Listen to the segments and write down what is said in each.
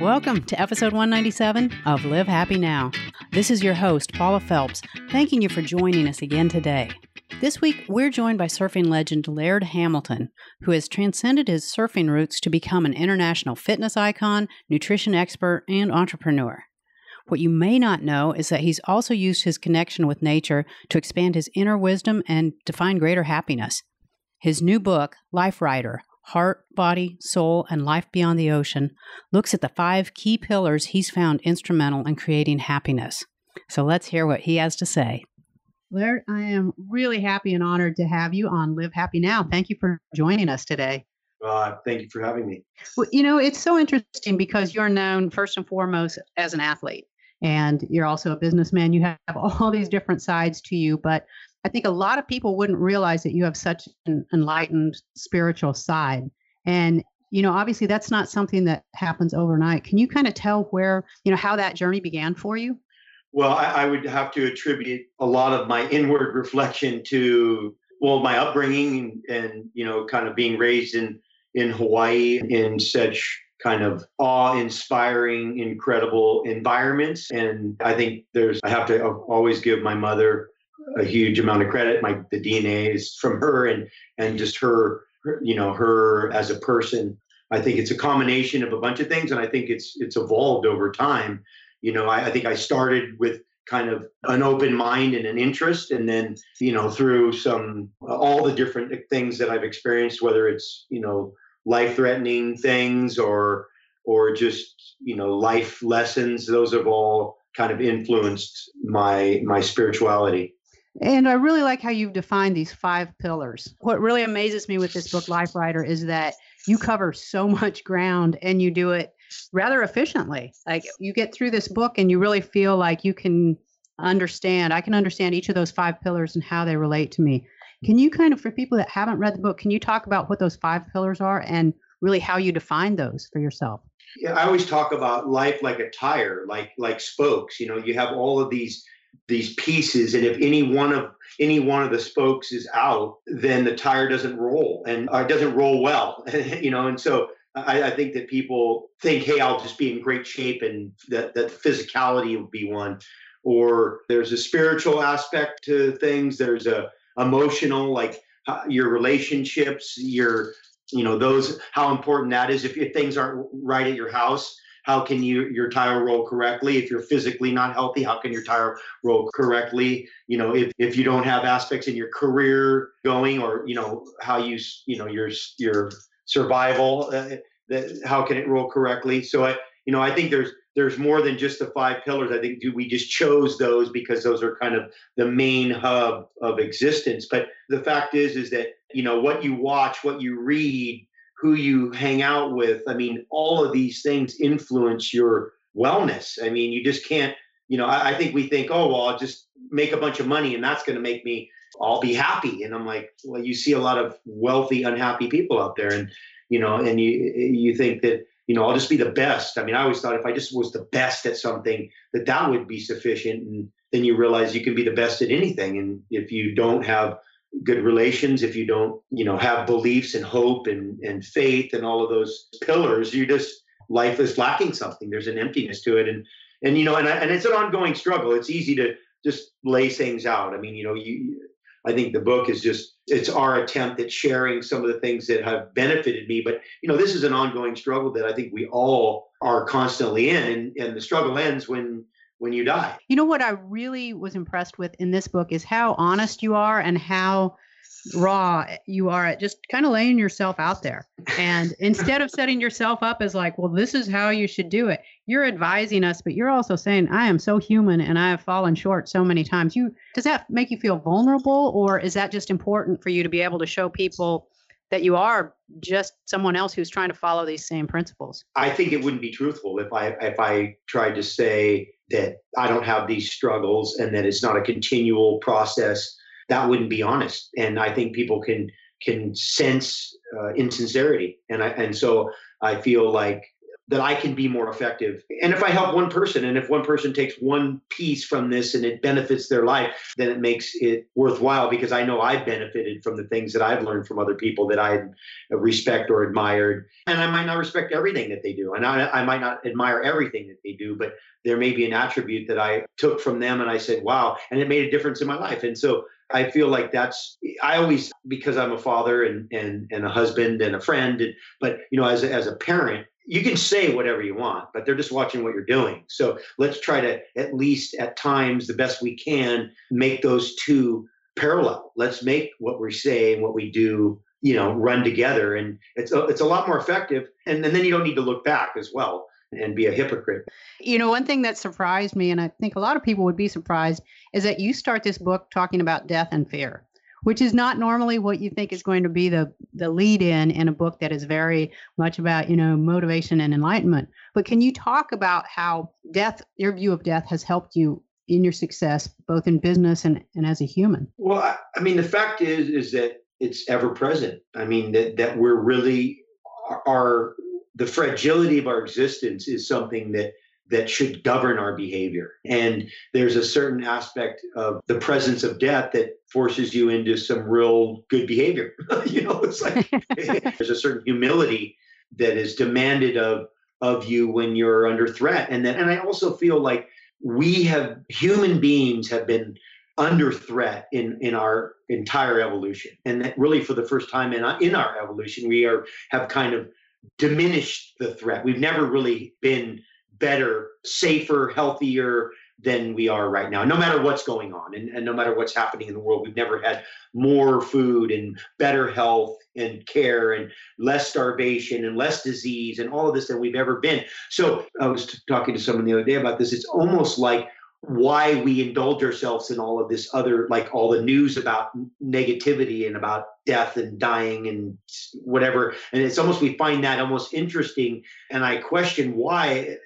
Welcome to episode 197 of Live Happy Now. This is your host, Paula Felps, thanking you for joining us again today. This week, we're joined by surfing legend Laird Hamilton, who has transcended his surfing roots to become an international fitness icon, nutrition expert, and entrepreneur. What you may not know is that he's also used his connection with nature to expand his inner wisdom and to find greater happiness. His new book, Liferider Heart, Body, Soul, and Life Beyond the Ocean, looks at the five key pillars he's found instrumental in creating happiness. So let's hear what he has to say. Laird, I am really happy and honored to have you on Live Happy Now. Thank you for joining us today. Uh, thank you for having me. Well, you know, it's so interesting because you're known first and foremost as an athlete and you're also a businessman. You have all these different sides to you, but I think a lot of people wouldn't realize that you have such an enlightened spiritual side. And you know, obviously that's not something that happens overnight. Can you kind of tell where, you know, how that journey began for you? Well, I, I would have to attribute a lot of my inward reflection to well, my upbringing and, and you know, kind of being raised in in Hawaii in such kind of awe-inspiring, incredible environments. And I think there's I have to always give my mother a huge amount of credit. My the DNA is from her and and just her, you know, her as a person. I think it's a combination of a bunch of things, and I think it's it's evolved over time. You know, I, I think I started with kind of an open mind and an interest, and then you know through some all the different things that I've experienced, whether it's you know life-threatening things or or just you know life lessons, those have all kind of influenced my my spirituality. And I really like how you've defined these five pillars. What really amazes me with this book, Liferider, is that you cover so much ground and you do it rather efficiently. Like you get through this book and you really feel like you can understand, I can understand each of those five pillars and how they relate to me. Can you kind of, for people that haven't read the book, can you talk about what those five pillars are and really how you define those for yourself? Yeah, I always talk about life like a tire, like like spokes. You know, you have all of these these pieces and if any one of any one of the spokes is out then the tire doesn't roll and it doesn't roll well you know and so I, I, think that people think hey i'll just be in great shape and that that physicality would be one. Or there's a spiritual aspect to things there's a emotional like uh, your relationships your you know those how important that is. If, if things aren't right at your house how can you your tire roll correctly? If you're physically not healthy how can your tire roll correctly? You know if, if you don't have aspects in your career going or you know how you you know your your survival uh, that how can it roll correctly? So i you know i think there's there's more than just the five pillars. I think we just chose those because those are kind of the main hub of existence? But the fact is is that you know what you watch what you read who you hang out with. I mean, all of these things influence your wellness. I mean, you just can't, you know, I, I think we think, oh, well, I'll just make a bunch of money and that's going to make me, I'll be happy. And I'm like, well, you see a lot of wealthy, unhappy people out there. And, you know, and you, you think that, you know, I'll just be the best. I mean, I always thought if I just was the best at something, that that would be sufficient. And then you realize you can be the best at anything. And if you don't have good relations, if you don't, you know, have beliefs and hope and, and faith and all of those pillars, you just life is lacking something. There's an emptiness to it. And and you know, and and it's an ongoing struggle. It's easy to just lay things out. I mean, you know, you I think the book is just it's our attempt at sharing some of the things that have benefited me. But you know, this is an ongoing struggle that I think we all are constantly in, and, and the struggle ends when when you die. You know what I really was impressed with in this book is how honest you are and how raw you are at just kind of laying yourself out there. And instead of setting yourself up as like, well, this is how you should do it, you're advising us, but you're also saying, I am so human and I have fallen short so many times. You does that make you feel vulnerable or is that just important for you to be able to show people that you are just someone else who's trying to follow these same principles? I think it wouldn't be truthful if I if I tried to say that I don't have these struggles and that it's not a continual process, that wouldn't be honest. And I think people can can sense uh, insincerity, and I and so I feel like that I can be more effective. And if I help one person, and if one person takes one piece from this and it benefits their life, then it makes it worthwhile because I know I've benefited from the things that I've learned from other people that I respect or admired. And I might not respect everything that they do, and I, I might not admire everything that they do, but there may be an attribute that I took from them and I said, wow, and it made a difference in my life. And so I feel like that's I always because I'm a father and and and a husband and a friend, and, but you know as a, as a parent, you can say whatever you want, but they're just watching what you're doing. So let's try to at least at times the best we can make those two parallel. Let's make what we say and what we do, you know, run together, and it's a, it's a lot more effective. And, and then you don't need to look back as well and be a hypocrite. You know, one thing that surprised me, and I think a lot of people would be surprised, is that you start this book talking about death and fear which is not normally what you think is going to be the the lead in in a book that is very much about you know motivation and enlightenment. But can you talk about how death your view of death has helped you in your success both in business and, and as a human? Well I, I mean the fact is is that it's ever present. I mean that that we're really our the fragility of our existence is something that that should govern our behavior. And there's a certain aspect of the presence of death that forces you into some real good behavior. you know, it's like there's a certain humility that is demanded of of you when you're under threat. And then and I also feel like we have human beings have been under threat in in our entire evolution and that really for the first time in in our evolution we are have kind of diminished the threat we've never really been better, safer, healthier than we are right now, no matter what's going on and, and no matter what's happening in the world. We've never had more food and better health and care and less starvation and less disease and all of this than we've ever been. So I was talking to someone the other day about this. It's almost like why we indulge ourselves in all of this other like all the news about negativity and about death and dying and whatever and it's almost we find that almost interesting and i question why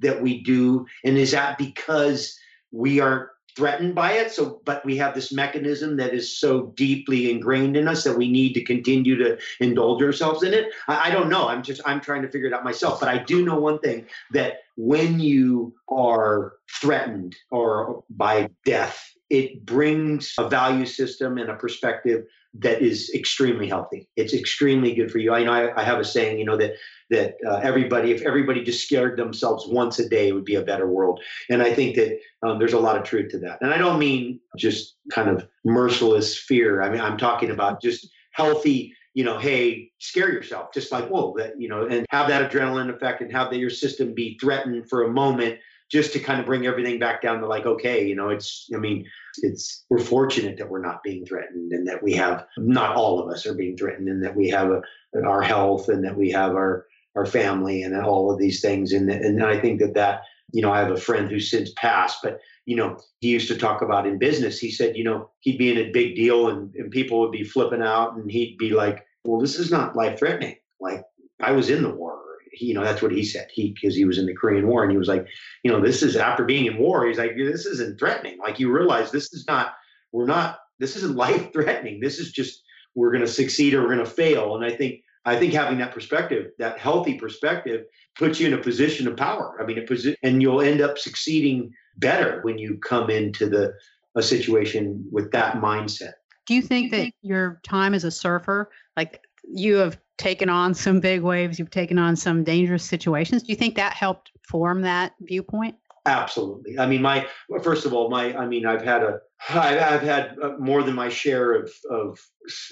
that we do and is that because we aren't threatened by it? So but we have this mechanism that is so deeply ingrained in us that we need to continue to indulge ourselves in it. I, I, don't know. I'm just i'm trying to figure it out myself but i do know one thing that when you are threatened or by death it brings a value system and a perspective that is extremely healthy. It's extremely good for you. I know I, I have a saying, you know, that that uh, everybody, if everybody just scared themselves once a day, would be a better world. And I think that um, there's a lot of truth to that. And I don't mean just kind of merciless fear. I mean, I'm talking about just healthy. You know, hey, scare yourself, just like whoa, that you know, and have that adrenaline effect, and have that your system be threatened for a moment, just to kind of bring everything back down to like, okay, you know, it's. I mean, it's we're fortunate that we're not being threatened and that we have not all of us are being threatened and that we have a, our health and that we have our our family and all of these things and and I think that that you know I have a friend who's since passed but you know he used to talk about in business he said you know he'd be in a big deal and, and people would be flipping out and he'd be like well this is not life threatening like I was in the war he, you know, that's what he said. He because he was in the Korean War, and he was like, you know, this is after being in war. He's like, this isn't threatening. Like you realize this is not. We're not. This isn't life threatening. This is just we're going to succeed or we're going to fail. And I think I think having that perspective, that healthy perspective, puts you in a position of power. I mean, a position, and you'll end up succeeding better when you come into the a situation with that mindset. Do you think that your time as a surfer, like you have taken on some big waves, you've taken on some dangerous situations. Do you think that helped form that viewpoint? Absolutely. I mean, my first of all, my I mean, I've had a I've had uh, more than my share of of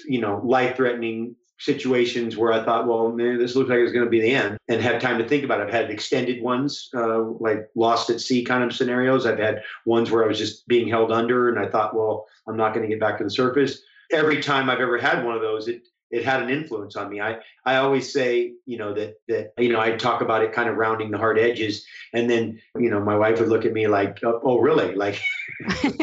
you know life threatening situations where I thought, well, man, this looks like it's going to be the end, and had time to think about it. I've had extended ones, uh, like lost at sea kind of scenarios. I've had ones where I was just being held under, and I thought, well, I'm not going to get back to the surface. Every time I've ever had one of those, it it had an influence on me. I, I always say, you know, that that you know, I talk about it kind of rounding the hard edges, and then you know, my wife would look at me like, oh, oh really? Like,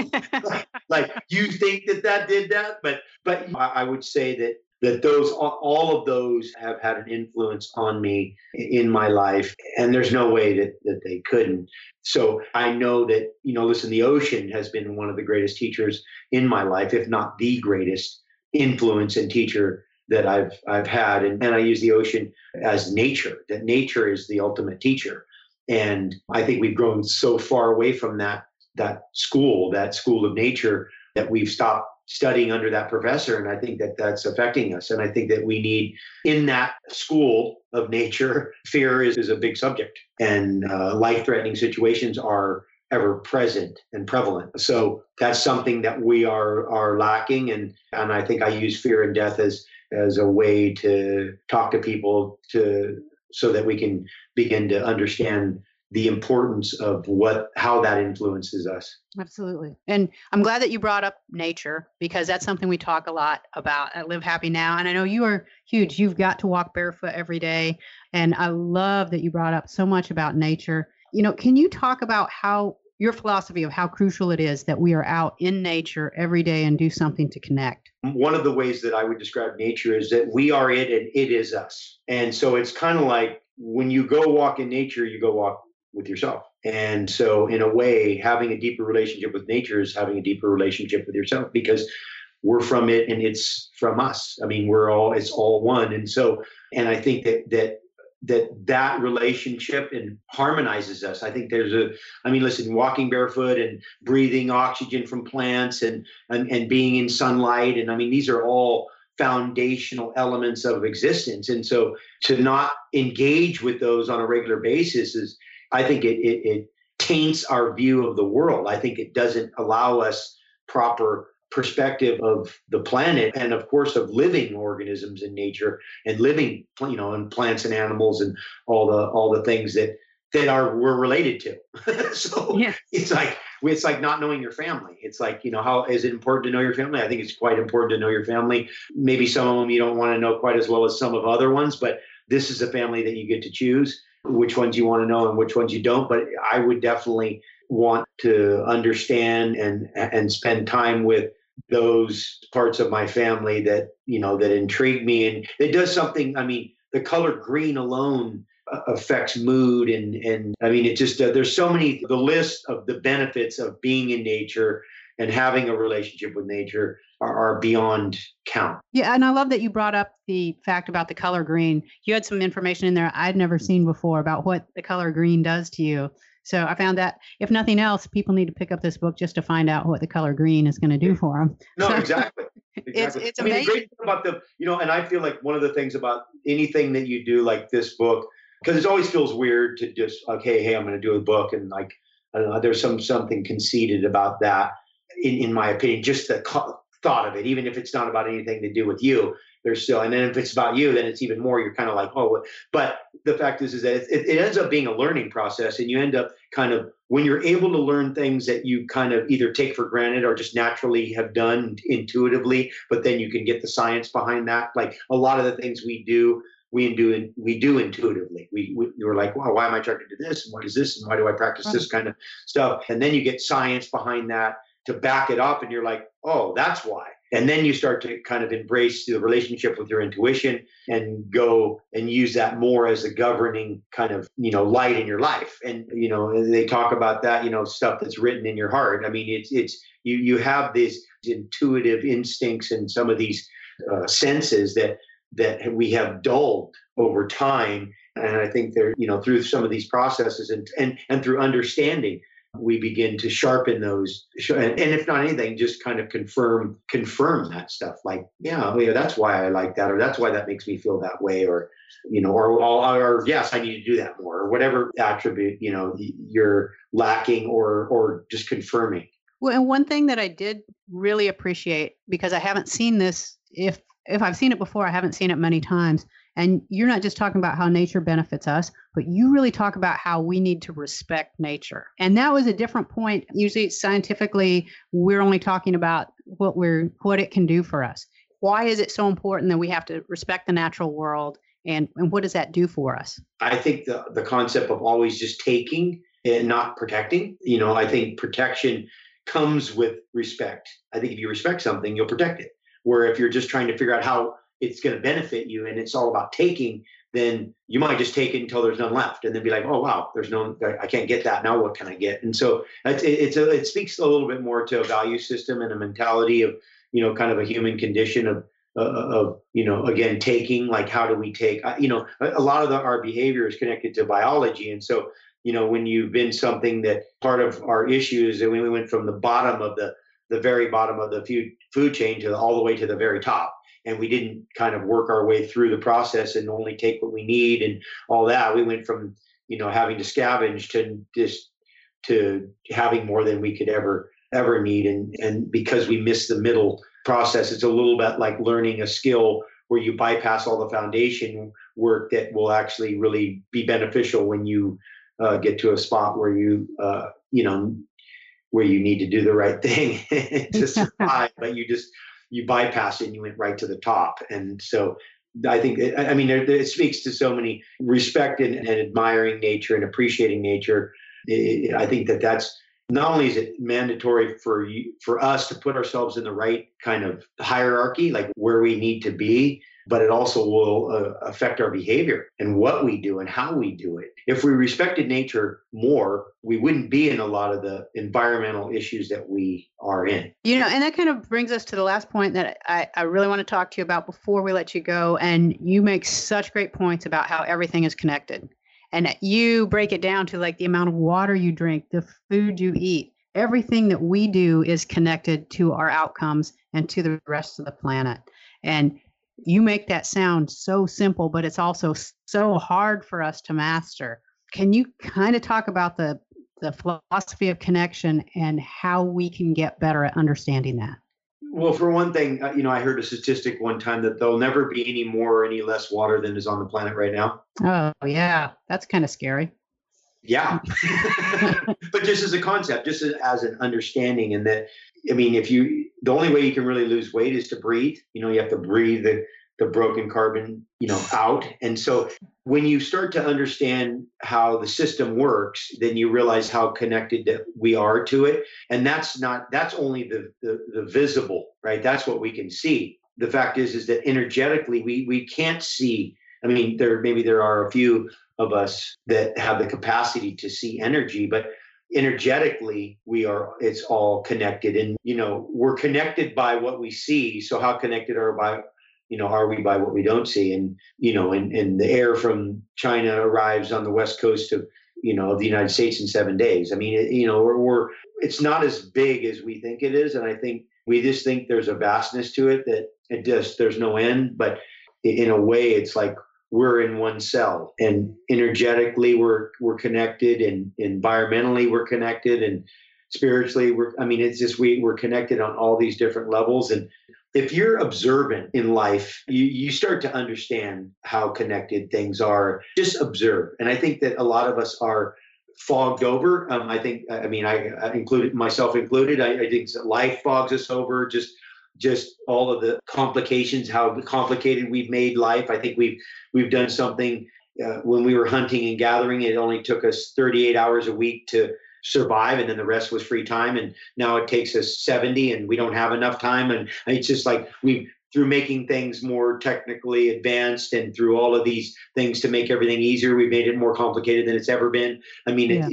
like, like, you think that that did that? But but I, I would say that that those all of those have had an influence on me in my life and there's no way that, that they couldn't so i know that you know listen the ocean has been one of the greatest teachers in my life if not the greatest influence and teacher that I've I've had, and, and I use the ocean as nature. That nature is the ultimate teacher, and I think we've grown so far away from that that school, that school of nature, that we've stopped studying under that professor, and I think that that's affecting us. And I think that we need in that school of nature, fear is, is a big subject, and uh, life-threatening situations are ever present and prevalent. So that's something that we are are lacking and and I think I use fear and death as as a way to talk to people to so that we can begin to understand the importance of what how that influences us. Absolutely. And i'm glad that you brought up nature because that's something we talk a lot about at live happy now. And i know you are huge. You've got to walk barefoot every day. And i love that you brought up so much about nature. You know can you talk about how your philosophy of how crucial it is that we are out in nature every day and do something to connect. One of the ways that I would describe nature is that we are it and it is us. And so it's kind of like when you go walk in nature, you go walk with yourself. And so, in a way, having a deeper relationship with nature is having a deeper relationship with yourself because we're from it and it's from us. I mean, we're all, it's all one. And so, and I think that, that that that relationship and harmonizes us. I think there's a, I mean, listen, walking barefoot and breathing oxygen from plants and, and, and being in sunlight. And I mean, these are all foundational elements of existence. And so to not engage with those on a regular basis is, I think it, it, it taints our view of the world. I think it doesn't allow us proper perspective of the planet and of course of living organisms in nature and living you know and plants and animals and all the all the things that that are we're related to. So it's like it's like not knowing your family. It's like you know how is it important to know your family? I think it's quite important to know your family. Maybe some of them you don't want to know quite as well as some of other ones but this is a family that you get to choose which ones you want to know and which ones you don't. But i would definitely want to understand and and spend time with those parts of my family that you know that intrigue me and it does something i mean the color green alone affects mood and and i mean it just uh, there's so many the list of the benefits of being in nature and having a relationship with nature are, are beyond count. Yeah and i love that you brought up the fact about the color green. You had some information in there i'd never seen before about what the color green does to you so I found that if nothing else, people need to pick up this book just to find out what the color green is going to do for them. No, so, exactly. exactly. It's, it's I mean, amazing. the great thing about the, you know, and I feel like one of the things about anything that you do like this book, because it always feels weird to just, okay, hey, I'm going to do a book. And like, I don't know, there's some something conceited about that, in, in my opinion, just the thought of it, even if it's not about anything to do with you there's still and then if it's about you then it's even more you're kind of like oh but the fact is is that it, it, ends up being a learning process and you end up kind of when you're able to learn things that you kind of either take for granted or just naturally have done intuitively but then you can get the science behind that like a lot of the things we do we do we do intuitively. We, we are like, wow, why am I trying to do this? And what is this? And why do I practice this kind of stuff? And then you get science behind that to back it up, and you're like, oh, that's why and then you start to kind of embrace the relationship with your intuition and go and use that more as a governing kind of you know light in your life. And you know they talk about that you know stuff that's written in your heart. I mean it's it's you you have these intuitive instincts and some of these uh, senses that that we have dulled over time. And i think they're you know through some of these processes and and and through understanding we begin to sharpen those. And if not anything just kind of confirm confirm that stuff. Like yeah, oh, you know, that's why i like that or that's why that makes me feel that way or you know or, or, or yes i need to do that more or whatever attribute you know you're lacking or or just confirming. Well and one thing that i did really appreciate because i haven't seen this if if i've seen it before i haven't seen it many times and you're not just talking about how nature benefits us, but you really talk about how we need to respect nature. And that was a different point. Usually scientifically, we're only talking about what we're what it can do for us. Why is it so important that we have to respect the natural world and, and what does that do for us? I think the, the concept of always just taking and not protecting, you know, I think protection comes with respect. I think if you respect something, you'll protect it. Where if you're just trying to figure out how it's going to benefit you and it's all about taking, then you might just take it until there's none left and then be like, oh, wow, there's no, I can't get that. Now what can I get? And so it's, it's a, it speaks a little bit more to a value system and a mentality of, you know, kind of a human condition of, uh, of you know again taking like how do we take you know a, lot of the, our behavior is connected to biology and so you know when you've been something that part of our issues and we went from the bottom of the the very bottom of the food food chain to the, all the way to the very top and we didn't kind of work our way through the process and only take what we need and all that. We went from you know having to scavenge to just to having more than we could ever ever need. And and because we missed the middle process it's a little bit like learning a skill where you bypass all the foundation work that will actually really be beneficial when you uh, get to a spot where you uh, you know where you need to do the right thing to survive. But you just you bypass it and you went right to the top and so I think, I mean, it, it speaks to so many respect and, and admiring nature and appreciating nature. It, I think that that's not only is it mandatory for you, for us to put ourselves in the right kind of hierarchy, like where we need to be, but it also will uh, affect our behavior and what we do and how we do it. If we respected nature more, we wouldn't be in a lot of the environmental issues that we are in. You know, and that kind of brings us to the last point that I, I really want to talk to you about before we let you go. And you make such great points about how everything is connected. And you break it down to like the amount of water you drink, the food you eat. Everything that we do is connected to our outcomes and to the rest of the planet. And you make that sound so simple, but it's also so hard for us to master. Can you kind of talk about the the philosophy of connection and how we can get better at understanding that? Well, for one thing, uh, you know, I heard a statistic one time that there'll never be any more or any less water than is on the planet right now. Oh, yeah, that's kind of scary. Yeah, but just as a concept, just as an understanding, and that I mean, if you the only way you can really lose weight is to breathe. You know, you have to breathe the the broken carbon, you know, out. And so when you start to understand how the system works, then you realize how connected that we are to it. And that's not that's only the the, the visible, right? That's what we can see. The fact is is that energetically we we can't see. I mean, there maybe there are a few of us that have the capacity to see energy, but energetically we are it's all connected. And you know we're connected by what we see. So how connected are by you know are we by what we don't see? And you know and, and the air from china arrives on the west coast of you know the united states in seven days. I mean it, you know we're, we're it's not as big as we think it is. And i think we just think there's a vastness to it that it just there's no end. But in a way it's like we're in one cell. And energetically we're we're connected and environmentally we're connected and spiritually we're i mean it's just we we're connected on all these different levels. And if you're observant in life you you start to understand how connected things are. Just observe. And i think that a lot of us are fogged over. Um, i think i mean i, I included myself included I, I think life fogs us over just just all of the complications, how complicated we've made life. I think we've we've done something uh, when we were hunting and gathering. It only took us 38 hours a week to survive, and then the rest was free time. And now it takes us 70, and we don't have enough time. And it's just like we've through making things more technically advanced and through all of these things to make everything easier, we've made it more complicated than it's ever been. I mean, yeah.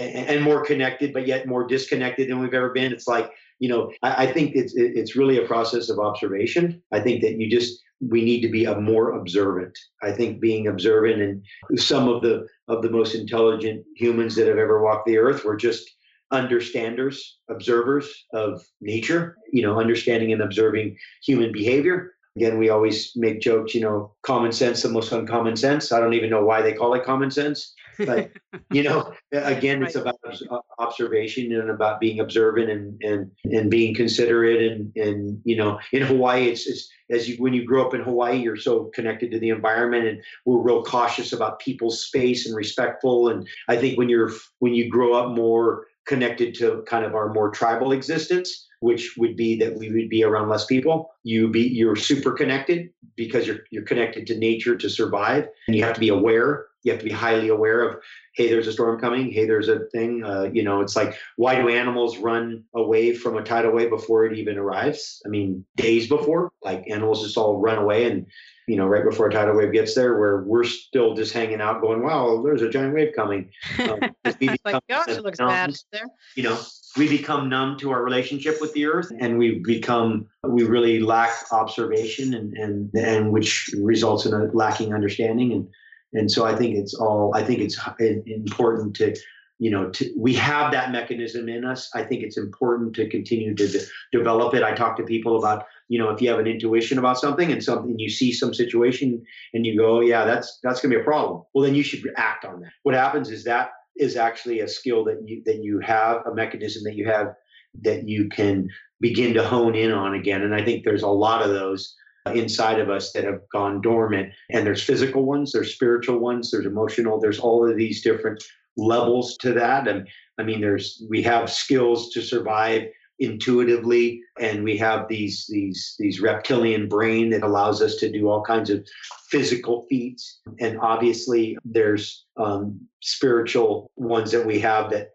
it, and more connected, but yet more disconnected than we've ever been. It's like you know, I, I think it's it's really a process of observation. I think that you just we need to be a more observant. I think being observant and some of the of the most intelligent humans that have ever walked the earth were just understanders, observers of nature, you know, understanding and observing human behavior. Again, we always make jokes, you know, common sense, the most uncommon sense. I don't even know why they call it common sense. But, you know, again, it's about uh, observation and about being observant and, and, and being considerate. And, and, you know, in Hawaii, it's, it's as you, when you grow up in Hawaii, you're so connected to the environment and we're real cautious about people's space and respectful. And I think when you're, when you grow up more connected to kind of our more tribal existence, which would be that we would be around less people. You be you're super connected because you're you're connected to nature to survive, and you have to be aware. You have to be highly aware of, hey, there's a storm coming. Hey, there's a thing. Uh, you know, it's like why do animals run away from a tidal wave before it even arrives? I mean, days before, like animals just all run away and you know, right before a tidal wave gets there, where we're still just hanging out, going, "Wow, there's a giant wave coming." Um, like, gosh, it looks bad there. You know, we become numb to our relationship with the earth and we become we really lack observation and and and which results in a lacking understanding and and so i think it's all i think it's important to you know to, we have that mechanism in us. I think it's important to continue to de- develop it. I talk to people about you know if you have an intuition about something and something you see some situation and you go oh, yeah that's that's going to be a problem. Well then you should act on that. What happens is that is actually a skill that you that you have a mechanism that you have that you can begin to hone in on again. And i think there's a lot of those inside of us that have gone dormant. And there's physical ones there's spiritual ones there's emotional there's all of these different levels to that. And i mean there's we have skills to survive intuitively and we have these these these reptilian brain that allows us to do all kinds of physical feats. And obviously there's um, spiritual ones that we have that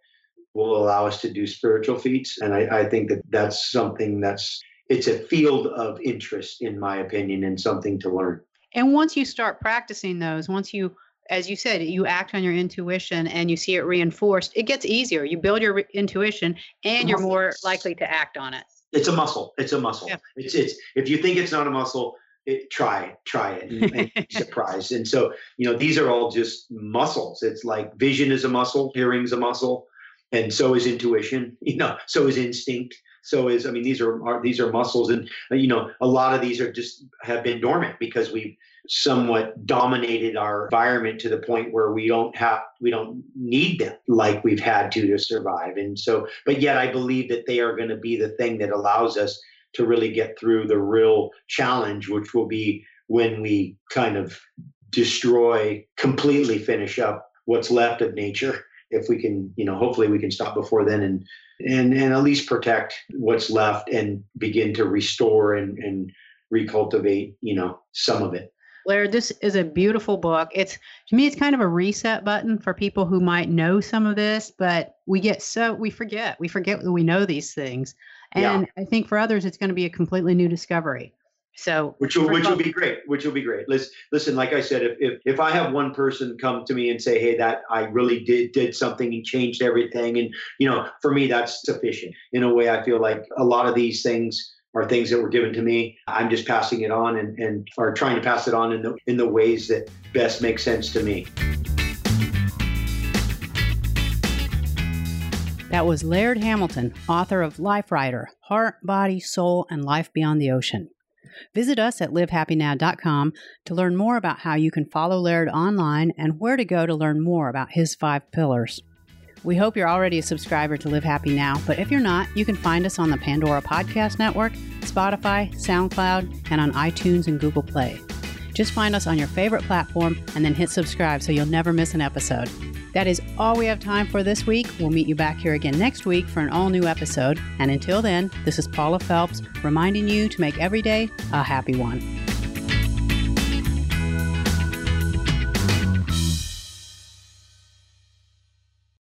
will allow us to do spiritual feats. And I, I think that that's something that's it's a field of interest in my opinion and something to learn and once you start practicing those once you as you said, you act on your intuition and you see it reinforced, it gets easier. You build your re- intuition and you're more likely to act on it. It's a muscle. It's a muscle. Yeah. It's it's if you think it's not a muscle, it, try it, try it, and, and be surprised. And so, you know, these are all just muscles. It's like vision is a muscle, hearing's a muscle, and so is intuition. You know, so is instinct. So is I mean, these are, are these are muscles, and uh, you know, a lot of these are just have been dormant because we've somewhat dominated our environment to the point where we don't have we don't need them like we've had to to survive. And so but yet i believe that they are going to be the thing that allows us to really get through the real challenge which will be when we kind of destroy completely finish up what's left of nature. If we can you know hopefully we can stop before then and and and at least protect what's left and begin to restore and and recultivate you know some of it Laird, this is a beautiful book. It's to me, it's kind of a reset button for people who might know some of this, but we get so we forget. We forget that we know these things. And yeah. I think for others it's going to be a completely new discovery. So which will which will be great. Which will be great. Listen, listen, like I said, if, if if I have one person come to me and say, Hey, that I really did did something and changed everything, and you know, for me that's sufficient. In a way, I feel like a lot of these things are things that were given to me. I'm just passing it on and, and are trying to pass it on in the in the ways that best make sense to me. That was Laird Hamilton, author of Liferider, Heart, Body, Soul, and Life Beyond the Ocean. Visit us at livehappynow.com to learn more about how you can follow Laird online and where to go to learn more about his five pillars. We hope you're already a subscriber to Live Happy Now, but if you're not, you can find us on the Pandora Podcast Network, Spotify, SoundCloud, and on iTunes and Google Play. Just find us on your favorite platform and then hit subscribe so you'll never miss an episode. That is all we have time for this week. We'll meet you back here again next week for an all new episode. And until then, this is Paula Felps reminding you to make every day a happy one.